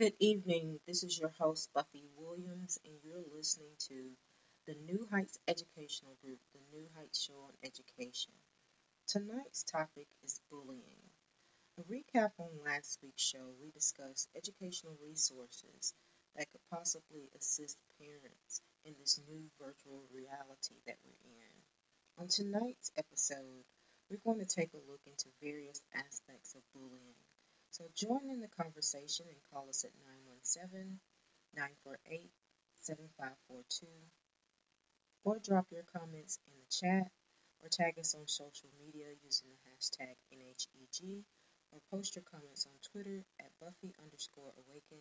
Good evening. This is your host, Buffie Williams, and you're listening to the New Heights Educational Group, the New Heights Show on Education. Tonight's topic is bullying. A recap on last week's show, we discussed educational resources that could possibly assist parents in this new virtual reality that we're in. On tonight's episode, we're going to take a look into various aspects of bullying. So join in the conversation and call us at 917 948 7542 or drop your comments in the chat or tag us on social media using the hashtag NHEG or post your comments on Twitter at Buffy underscore awaken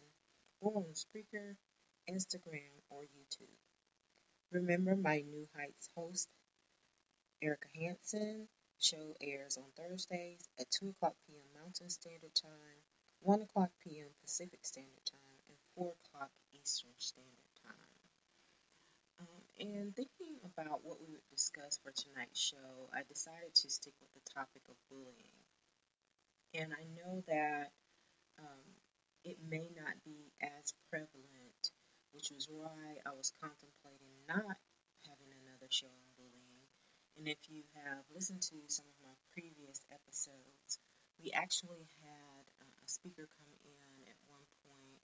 or on Spreaker, Instagram, or YouTube. Remember my New Heights host, Erica Hansen, show airs on Thursdays at 2 o'clock p.m. Mountain Standard Time, 1 o'clock p.m. Pacific Standard Time, and 4 o'clock Eastern Standard Time. Um, and thinking about what we would discuss for tonight's show, I decided to stick with the topic of bullying. And I know that um, it may not be as prevalent, which was why I was contemplating not having another show. And if you have listened to some of my previous episodes, we actually had uh, a speaker come in at one point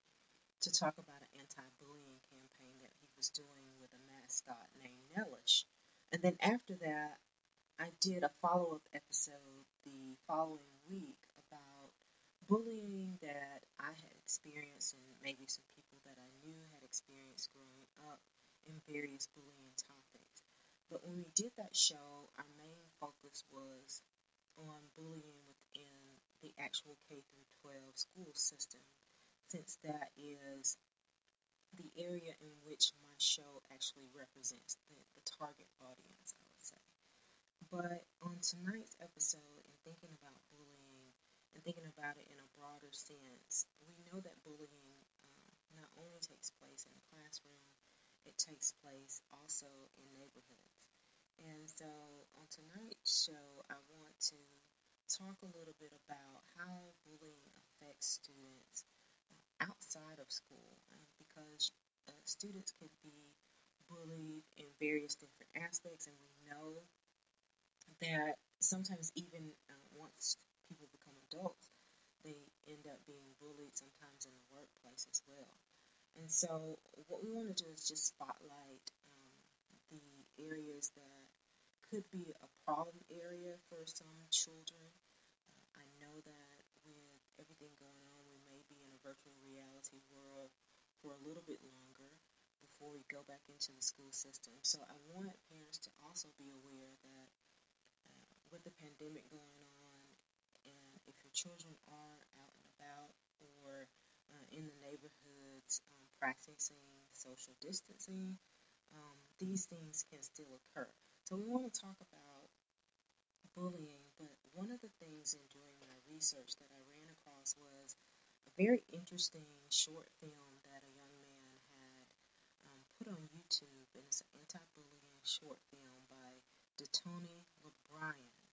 to talk about an anti-bullying campaign that he was doing with a mascot named Nellish. And then after that, I did a follow-up episode the following week about bullying that I had experienced and maybe some people that I knew had experienced growing up in various bullying topics. But when we did that show, our main focus was on bullying within the actual K through 12 school system, since that is the area in which my show actually represents the, the target audience, I would say. But on tonight's episode, in thinking about bullying and thinking about it in a broader sense, we know that bullying um, not only takes place in the classroom, it takes place also in neighborhoods. And so on tonight's show, I want to talk a little bit about how bullying affects students outside of school uh, because uh, students can be bullied in various different aspects, and we know that sometimes even uh, once people become adults, they end up being bullied sometimes in the workplace as well. And so, what we want to do is just spotlight um, the areas that could be a problem area for some children. Uh, I know that with everything going on, we may be in a virtual reality world for a little bit longer before we go back into the school system. So I want parents to also be aware that uh, with the pandemic going on, and if your children are out and about or uh, in the neighborhoods um, practicing social distancing, um, these things can still occur. So we want to talk about bullying, but one of the things in doing my research that I ran across was a very interesting short film that a young man had um, put on YouTube, and it's an anti-bullying short film by Detoni LeBryan,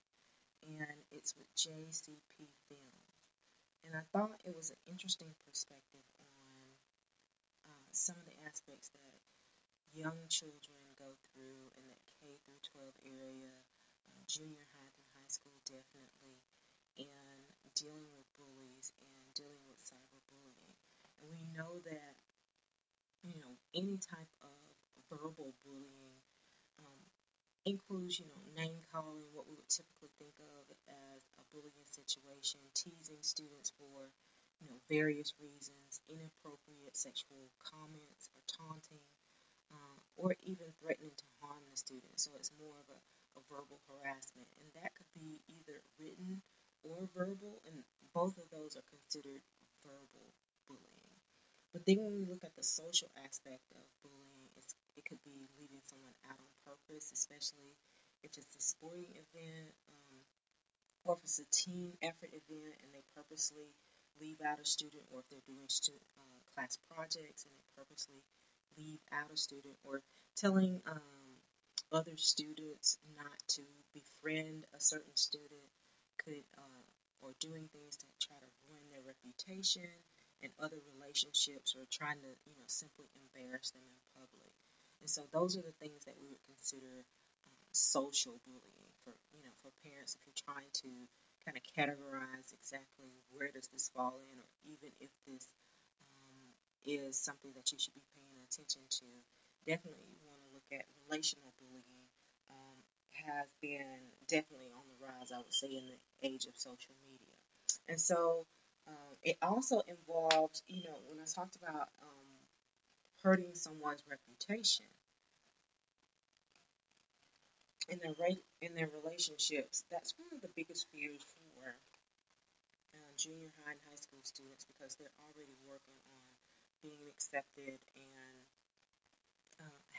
and it's with JCP Films. And I thought it was an interesting perspective on uh, some of the aspects that young children go through in that K through 12 area, uh, junior high through high school definitely, and dealing with bullies and dealing with cyberbullying. And we know that, you know, any type of verbal bullying um, includes, you know, name calling, what we would typically think of as a bullying situation, teasing students for, you know, various reasons, inappropriate sexual comments or taunting, or even threatening to harm the student. So it's more of a, a verbal harassment, and that could be either written or verbal, and both of those are considered verbal bullying. But then when we look at the social aspect of bullying, it could be leaving someone out on purpose, especially if it's a sporting event um, or if it's a team effort event and they purposely leave out a student, or if they're doing student, uh, class projects and they purposely leave out a student or telling um, other students not to befriend a certain student could uh, or doing things to try to ruin their reputation and other relationships or trying to you know simply embarrass them in public. And so those are the things that we would consider uh, social bullying for you know for parents if you're trying to kind of categorize exactly where does this fall in or even if this um, is something that you should be paying attention to, definitely want to look at relational bullying. Um, has been definitely on the rise, I would say, in the age of social media. And so um, it also involved, you know, when I talked about um, hurting someone's reputation in their rate in their relationships, that's one of the biggest fears for uh, junior high and high school students because they're already working on being accepted and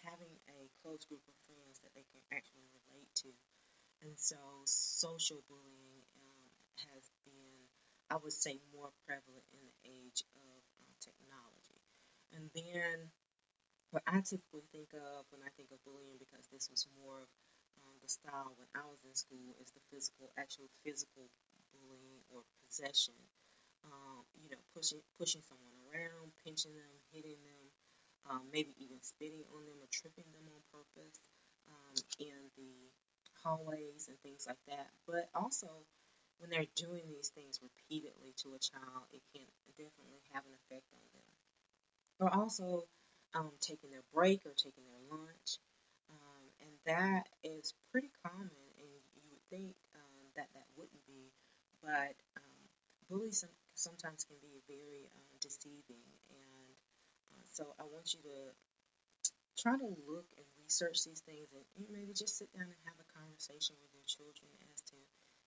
having a close group of friends that they can actually relate to. And so social bullying um, has been, I would say, more prevalent in the age of um, technology. And then what I typically think of when I think of bullying, because this was more of um, the style when I was in school, is the physical, actual physical bullying or possession um, you know, pushing pushing someone around, pinching them, hitting them, um, maybe even spitting on them or tripping them on purpose um, in the hallways and things like that. But also, when they're doing these things repeatedly to a child, it can definitely have an effect on them. Or also um, taking their break or taking their lunch. Um, and that is pretty common, and you would think um, that that wouldn't be, but um, bullies sometimes can be very um, deceiving. And uh, so I want you to try to look and research these things and maybe just sit down and have a conversation with your children as to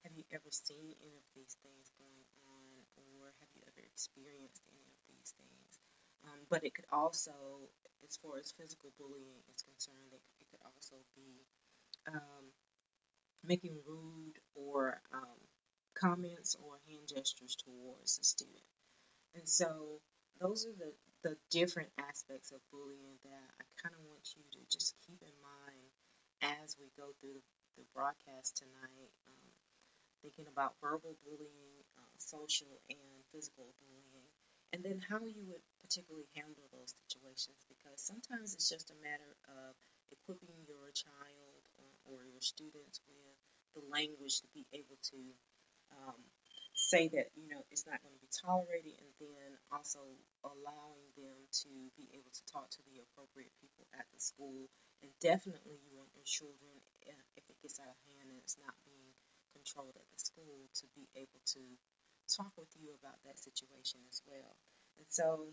have you ever seen any of these things going on or have you ever experienced any of these things. Um, but it could also, as far as physical bullying is concerned, it, it could also be um, making rude or um, comments or hand gestures towards the student. And so those are the, the different aspects of bullying that I kind of want you to just keep in mind as we go through the, the broadcast tonight, um, thinking about verbal bullying, uh, social and physical bullying, and then how you would particularly handle those situations because sometimes it's just a matter of equipping your child or, or your students with the language to be able to um, say that you know it's not going to be tolerated, and then also allowing them to be able to talk to the appropriate people at the school. And definitely, you want your children, if it gets out of hand and it's not being controlled at the school, to be able to talk with you about that situation as well. And so,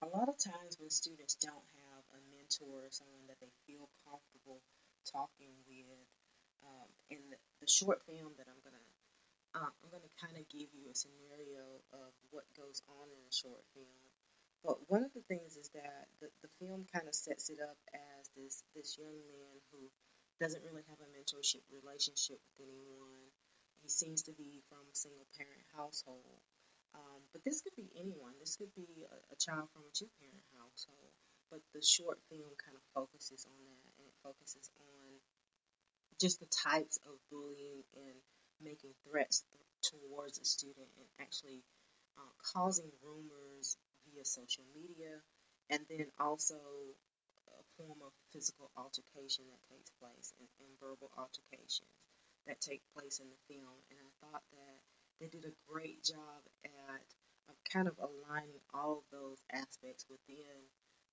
a lot of times when students don't have a mentor or someone that they feel comfortable talking with, um, in the, the short film that I'm gonna uh, I'm going to kind of give you a scenario of what goes on in a short film. But one of the things is that the, the film kind of sets it up as this, this young man who doesn't really have a mentorship relationship with anyone. He seems to be from a single parent household. Um, but this could be anyone. This could be a, a child from a two parent household. But the short film kind of focuses on that and it focuses on just the types of bullying and making threats towards a student and actually uh, causing rumors via social media, and then also a form of physical altercation that takes place and, and verbal altercations that take place in the film. And I thought that they did a great job at uh, kind of aligning all of those aspects within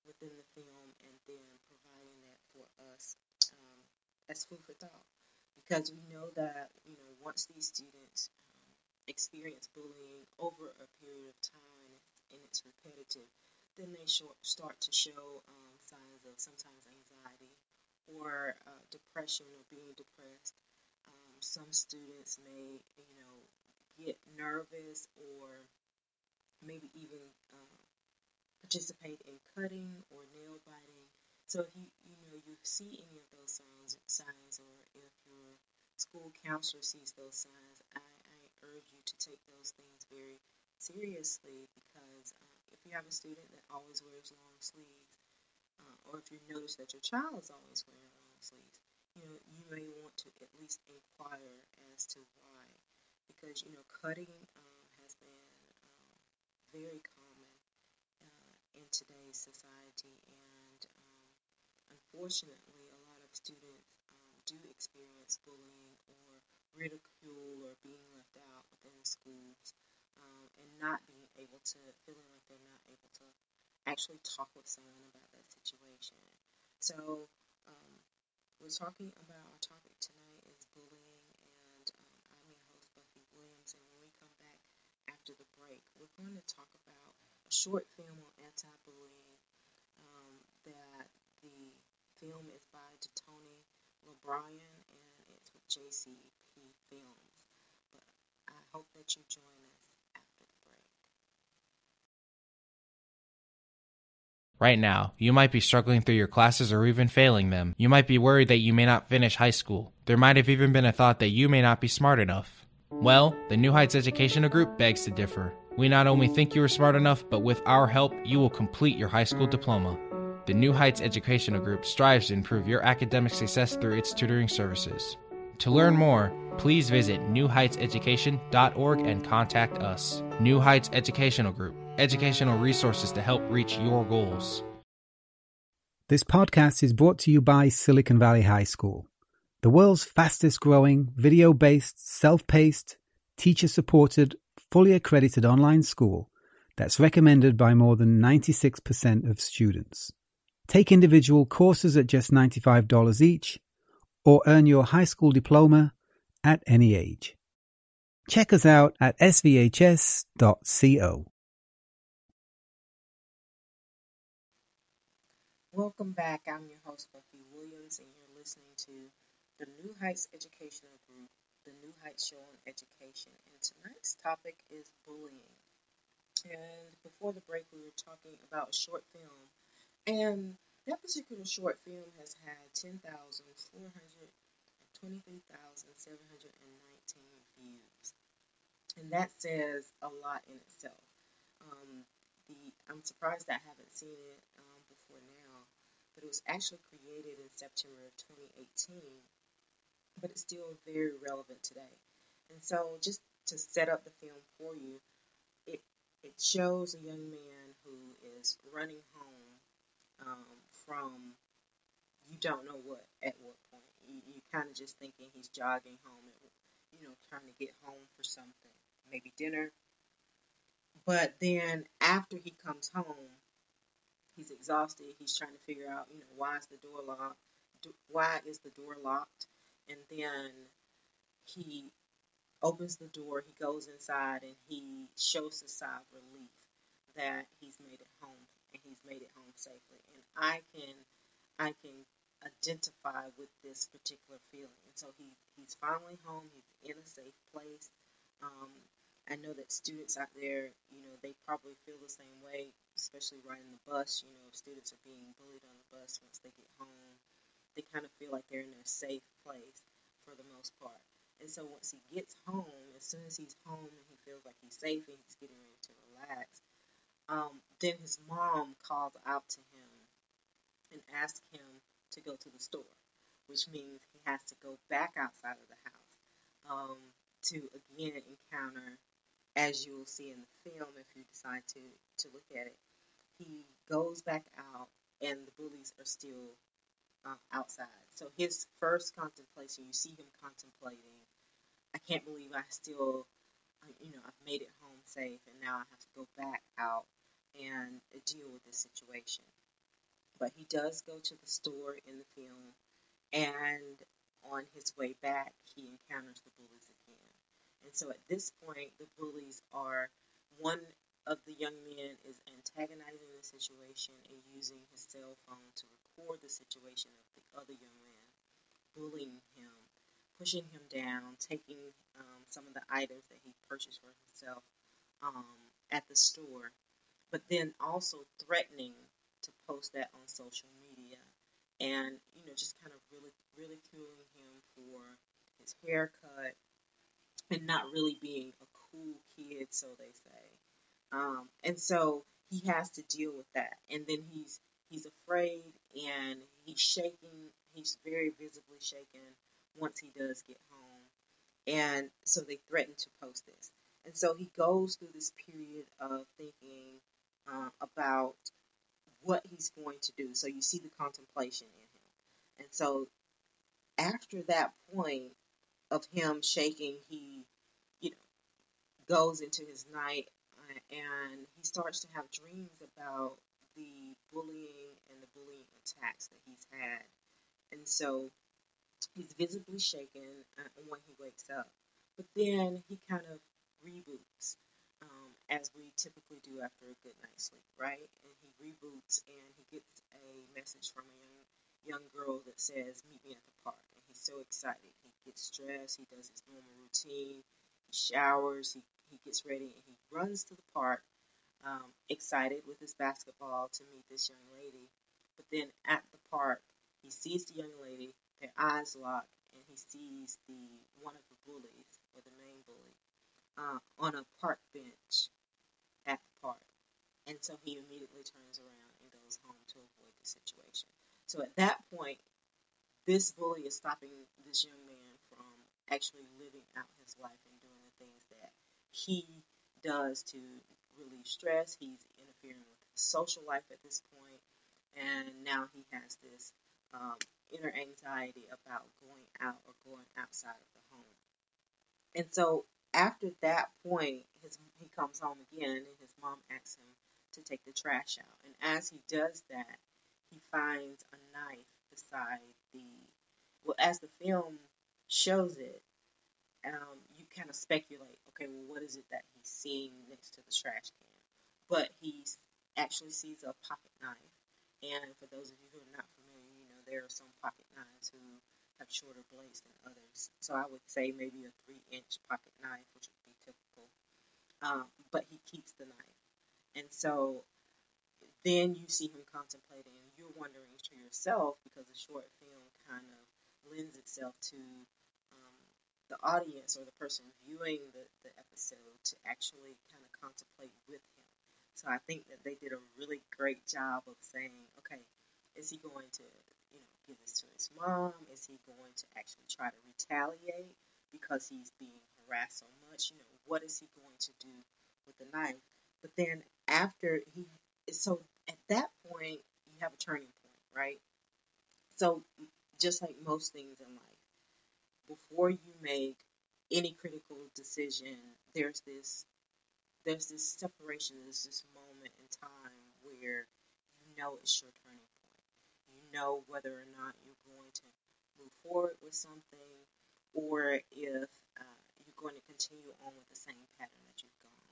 within the film and then providing that for us um, as food for thought because we know that you know once these students um, experience bullying over a period of time and it's repetitive, then they short, start to show um, signs of sometimes anxiety or uh, depression or being depressed. Um, some students may you know get nervous or maybe even uh, participate in cutting or nail biting so if you you know you see any of those signs signs or if your school counselor sees those signs, I, I urge you to take those things very seriously because uh, if you have a student that always wears long sleeves, uh, or if you notice that your child is always wearing long sleeves, you know you may want to at least inquire as to why, because you know cutting um, has been um, very common uh, in today's society and unfortunately, a lot of students um, do experience bullying or ridicule or being left out within schools um, and not being able to, feeling like they're not able to actually talk with someone about that situation. So, um, we're talking about our topic tonight is bullying, and um, I'm your host, Buffie Williams. And when we come back after the break, we're going to talk about a short film on anti bullying um, that the film is by and it's with JCP Films. But I hope that you join us after the break. Right now, you might be struggling through your classes or even failing them. You might be worried that you may not finish high school. There might have even been a thought that you may not be smart enough. Well, the New Heights Educational Group begs to differ. We not only think you are smart enough, but with our help, you will complete your high school diploma. The New Heights Educational Group strives to improve your academic success through its tutoring services. To learn more, please visit newheightseducation.org and contact us. New Heights Educational Group, educational resources to help reach your goals. This podcast is brought to you by Silicon Valley High School, the world's fastest growing, video based, self paced, teacher supported, fully accredited online school that's recommended by more than 96% of students. Take individual courses at just $95 each, or earn your high school diploma at any age. Check us out at svhs.co. Welcome back. I'm your host, Buffie Williams, and you're listening to the New Heights Educational Group, the New Heights Show on Education. And tonight's topic is bullying. And before the break, we were talking about a short film and that particular short film has had 10,423,719 views. And that says a lot in itself. Um, the I'm surprised I haven't seen it um, before now, but it was actually created in September of 2018, but it's still very relevant today. And so, just to set up the film for you, it it shows a young man who is running home um, from you don't know what at what point. You, you kind of just thinking he's jogging home, and, you know, trying to get home for something. maybe dinner. But then after he comes home, he's exhausted. He's trying to figure out, you know, why is the door locked? Why is the door locked? And then he opens the door, he goes inside, and he shows a sigh of relief that he's made it home he's made it home safely. And I can, I can identify with this particular feeling. And so he, he's finally home. He's in a safe place. Um, I know that students out there, you know, they probably feel the same way, especially riding the bus. You know, students are being bullied on the bus once they get home. They kind of feel like they're in a safe place for the most part. And so once he gets home, as soon as he's home and he feels like he's safe and he's getting ready to relax, um, then his mom calls out to him and asks him to go to the store, which means he has to go back outside of the house um, to again encounter, as you will see in the film if you decide to, to look at it, he goes back out and the bullies are still uh, outside. So his first contemplation, you see him contemplating, I can't believe I still, you know, I've made it home safe and now I have to go back out and deal with this situation. But he does go to the store in the film, and on his way back, he encounters the bullies again. And so at this point, the bullies are one of the young men is antagonizing the situation and using his cell phone to record the situation of the other young man, bullying him, pushing him down, taking um, some of the items that he purchased for himself um, at the store, but then also threatening to post that on social media and you know just kind of really ridiculing him for his haircut and not really being a cool kid so they say. Um, and so he has to deal with that. And then he's he's afraid and he's shaking he's very visibly shaken once he does get home and so they threaten to post this and so he goes through this period of thinking uh, about what he's going to do. So you see the contemplation in him. And so after that point of him shaking, he, you know, goes into his night uh, and he starts to have dreams about the bullying and the bullying attacks that he's had. And so he's visibly shaken uh, when he wakes up. But then he kind of reboots as we typically do after a good night's sleep, right? And he reboots and he gets a message from a young young girl that says, "Meet me at the park." And he's so excited. He gets dressed. He does his normal routine. He showers. He he gets ready and he runs to the park, um, excited with his basketball to meet this young lady. But then at the park, he sees the young lady. Their eyes lock, and he sees the one of the bullies or the main bully uh, on a park bench at the park. And so he immediately turns around and goes home to avoid the situation. So at that point, this bully is stopping this young man from actually living out his life and doing the things that he does to relieve stress. He's interfering with his social life at this point, and now he has this um, inner anxiety about going out or going outside of the home. And so after that point, his, he comes home again, and his mom asks him to take the trash out. And as he does that, he finds a knife beside the. Well, as the film shows it, um, you kind of speculate, okay, well, what is it that he's seeing next to the trash can? But he actually sees a pocket knife. And for those of you who are not familiar, there are some pocket knives who have shorter blades than others. So I would say maybe a three inch pocket knife, which would be typical. Um, but he keeps the knife. And so then you see him contemplating, and you're wondering to yourself, because the short film kind of lends itself to um, the audience or the person viewing the, the episode to actually kind of contemplate with him. So I think that they did a really great job of saying, okay, is he going to give this to his mom? Is he going to actually try to retaliate because he's being harassed so much? You know, what is he going to do with the knife? But then after he, so at that point, you have a turning point, right? So just like most things in life, before you make any critical decision, there's this there's this separation, there's this moment in time where you know it's your turning know whether or not you're going to move forward with something or if uh, you're going to continue on with the same pattern that you've gone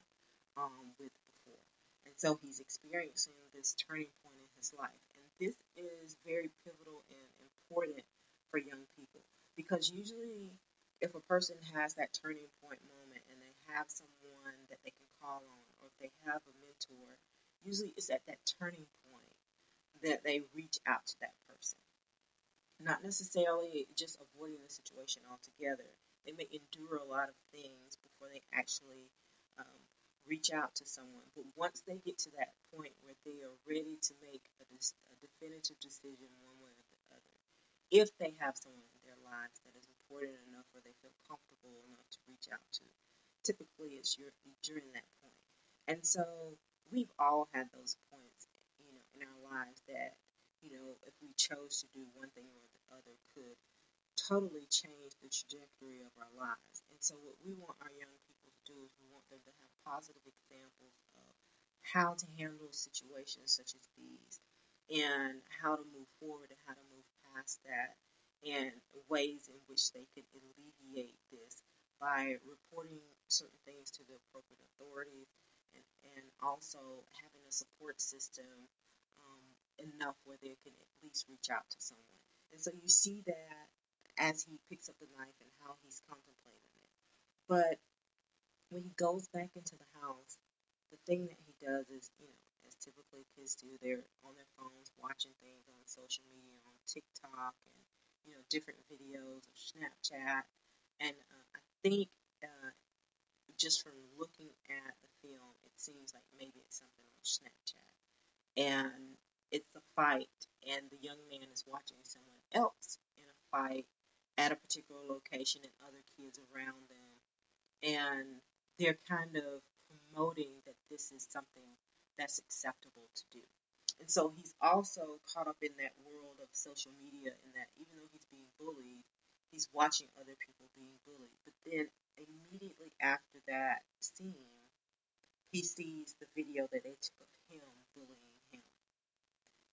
um, with before. And so he's experiencing this turning point in his life. And this is very pivotal and important for young people because usually if a person has that turning point moment and they have someone that they can call on or if they have a mentor, usually it's at that turning point that they reach out to that person. Not necessarily just avoiding the situation altogether. They may endure a lot of things before they actually um, reach out to someone. But once they get to that point where they are ready to make a, a definitive decision one way or the other, if they have someone in their lives that is important enough where they feel comfortable enough to reach out to. Typically, it's your, during that point. And so we've all had those points, in our lives that, you know, if we chose to do one thing or the other, could totally change the trajectory of our lives. And so what we want our young people to do is we want them to have positive examples of how to handle situations such as these and how to move forward and how to move past that and ways in which they can alleviate this by reporting certain things to the appropriate authorities and, and also having a support system enough where they can at least reach out to someone. And so you see that as he picks up the knife and how he's contemplating it. But when he goes back into the house, the thing that he does is, you know, as typically kids do, they're on their phones watching things on social media, on TikTok and you know, different videos of Snapchat. And uh, I think uh, just from looking at the film, it seems like maybe it's something on Snapchat. And it's a fight, and the young man is watching someone else in a fight at a particular location and other kids around them. And they're kind of promoting that this is something that's acceptable to do. And so he's also caught up in that world of social media, in that even though he's being bullied, he's watching other people being bullied. But then immediately after that scene, he sees the video that they took of him bullying.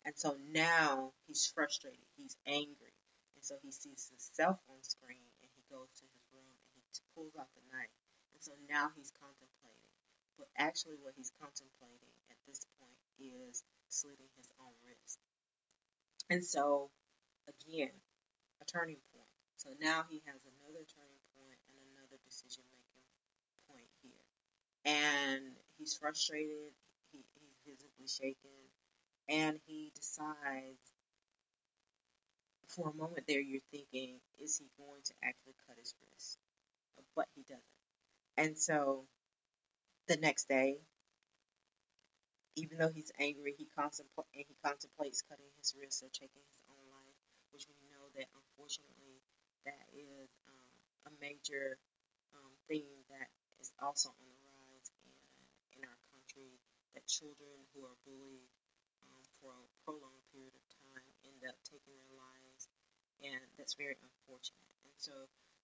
And so now he's frustrated, he's angry. And so he sees himself on screen and he goes to his room and he pulls out the knife. And so now he's contemplating. But actually, what he's contemplating at this point is slitting his own wrist. And so, again, a turning point. So now he has another turning point and another decision making point here. And he's frustrated, he, he's visibly shaken, and he decides for a moment there you're thinking, is he going to actually cut his wrist? But he doesn't. And so the next day, even though he's angry, he contempl- and he contemplates cutting his wrist or taking his own life, which we know that unfortunately that is um, a major um, thing that is also on the rise in, in our country. That children who are bullied for a prolonged period of time end up taking their lives, and that's very unfortunate. And so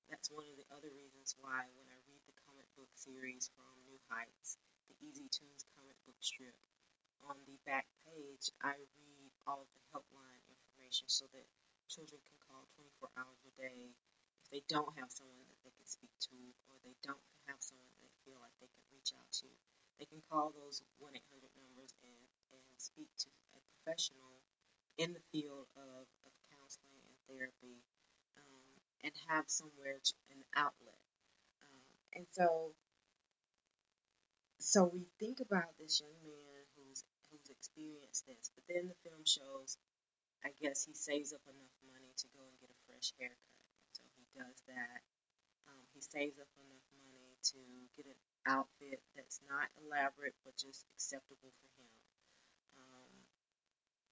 that's one of the other reasons why when I read the comic book series from New Heights, the Easy Toons comic book strip, on the back page, I read all of the helpline information so that children can call 24 hours a day if they don't have someone that they can speak to or they don't have someone that they feel like they can reach out to. They can call those 1 800 numbers and, and speak to a professional in the field of, of counseling and therapy um, and have somewhere, to, an outlet. Um, and so, so we think about this young man experience this. But then the film shows, I guess he saves up enough money to go and get a fresh haircut. So he does that. Um, he saves up enough money to get an outfit that's not elaborate but just acceptable for him.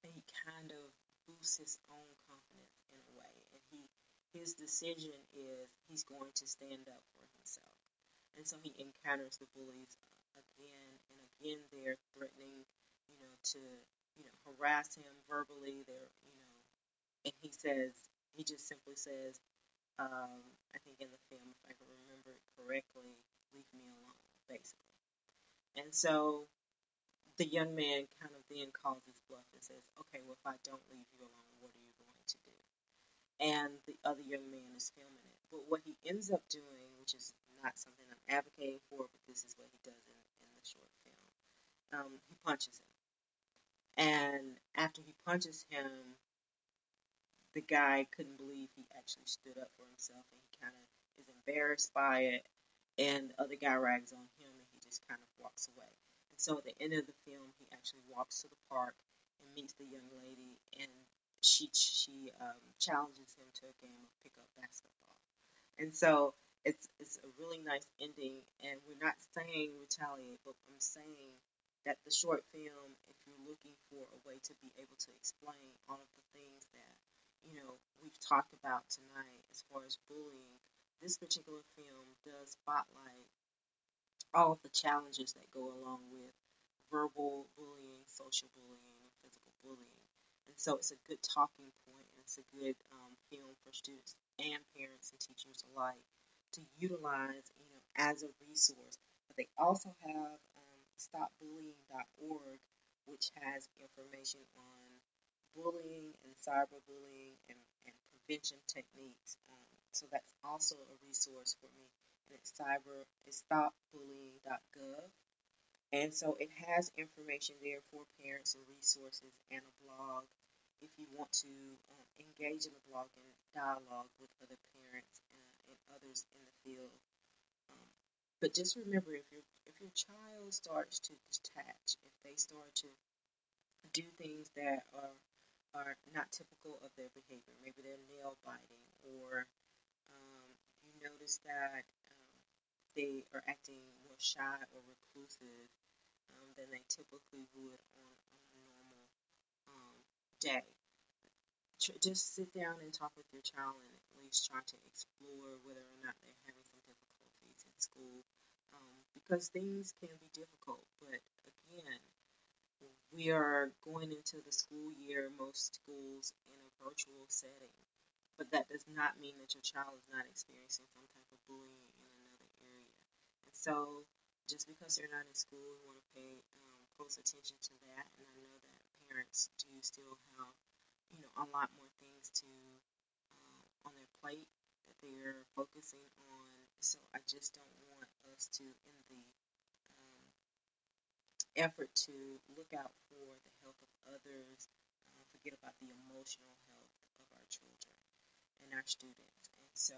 He kind of boosts his own confidence in a way. And he his decision is he's going to stand up for himself. And so he encounters the bullies again and again. They're threatening you know, to, you know, harass him verbally. They're, you know, and he says, he just simply says, um, I think in the film, if I can remember it correctly, leave me alone, basically. And so the young man kind of then calls his bluff and says, okay, well, if I don't leave you alone, what are you going to do? And the other young man is filming it. But what he ends up doing, which is not something I'm advocating for, but this is what he does in, in the short film, um, he punches him. And after he punches him, the guy couldn't believe he actually stood up for himself and he kind of is embarrassed by it. And the other guy rags on him and he just kind of walks away. And so at the end of the film, he actually walks to the park and meets the young lady and she she um, challenges him to a game of pickup basketball. And so it's it's a really nice ending. And we're not saying retaliate, but I'm saying that the short film, if you're looking for a way to be able to explain all of the things that you know, we've talked about tonight as far as bullying, this particular film does spotlight all of the challenges that go along with verbal bullying, social bullying, and physical bullying. And so it's a good talking point and it's a good um, film for students and parents and teachers alike to utilize, you know, as a resource. But they also have um, stopbullying.org, which has information on bullying and cyberbullying and, and prevention techniques. Um, so that's also a resource for me. It's cyber stopbullying.gov. And so it has information there for parents and resources and a blog if you want to um, engage in a blog and dialogue with other parents and, and others in the field. Um, but just remember, if your if your child starts to detach, if they start to do things that are are not typical of their behavior. Maybe they're nail biting, or um, you notice that they are acting more shy or reclusive um, than they typically would on, a normal um, day. Just sit down and talk with your child and at least try to explore whether or not they're having some difficulties in school um, because things can be difficult. But again, we are going into the school year, most schools in a virtual setting, but that does not mean that your child is not experiencing some type of bullying in another area. And so, just because they're not in school, we want to pay um, close attention to that. And I know that parents do still have, you know, a lot more things to uh, on their plate that they're focusing on. So I just don't want us to, in the effort to look out for the health of others, uh, forget about the emotional health of our children and our students. And so,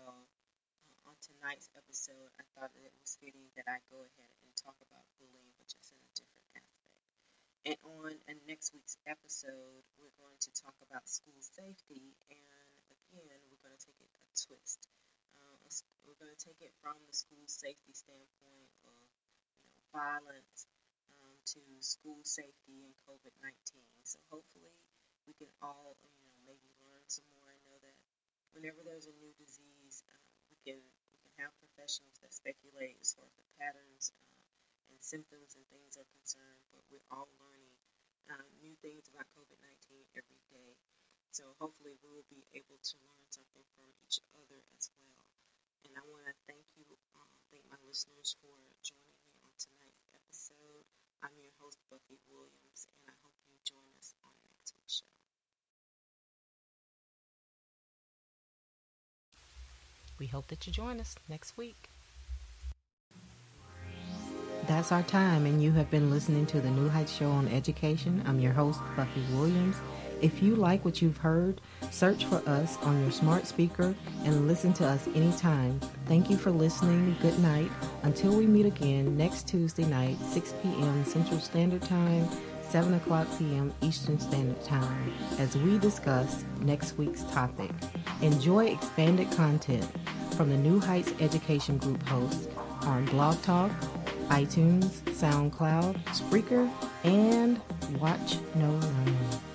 on tonight's episode, I thought that it was fitting that I go ahead and talk about bullying, but just in a different aspect. And on uh, next week's episode, we're going to talk about school safety, and again, we're going to take it a twist. Uh, we're going to take it from the school safety standpoint of you know, violence to school safety and COVID 19. So hopefully we can all, you know, maybe learn some more I know that whenever there's a new disease, we can we can have professionals that speculate as far as the patterns uh, and symptoms and things are concerned. But we're all learning uh, new things about COVID 19 every day. So hopefully we will be able to learn something from each other as well. And I want to thank you, uh, thank my listeners for joining me on tonight's episode. I'm your host, Buffie Williams, and I hope you join us on We hope that you join us next week. That's our time, and you have been listening to the New Heights Show on Education. I'm your host, Buffie Williams. If you like what you've heard, search for us on your smart speaker and listen to us anytime. Thank you for listening. Good night. Until we meet again next Tuesday night, 6 p.m. Central Standard Time, 7 o'clock p.m. Eastern Standard Time, as we discuss next week's topic. Enjoy expanded content from the New Heights Education Group hosts on Blog Talk, iTunes, SoundCloud, Spreaker, and Watch Know Learn.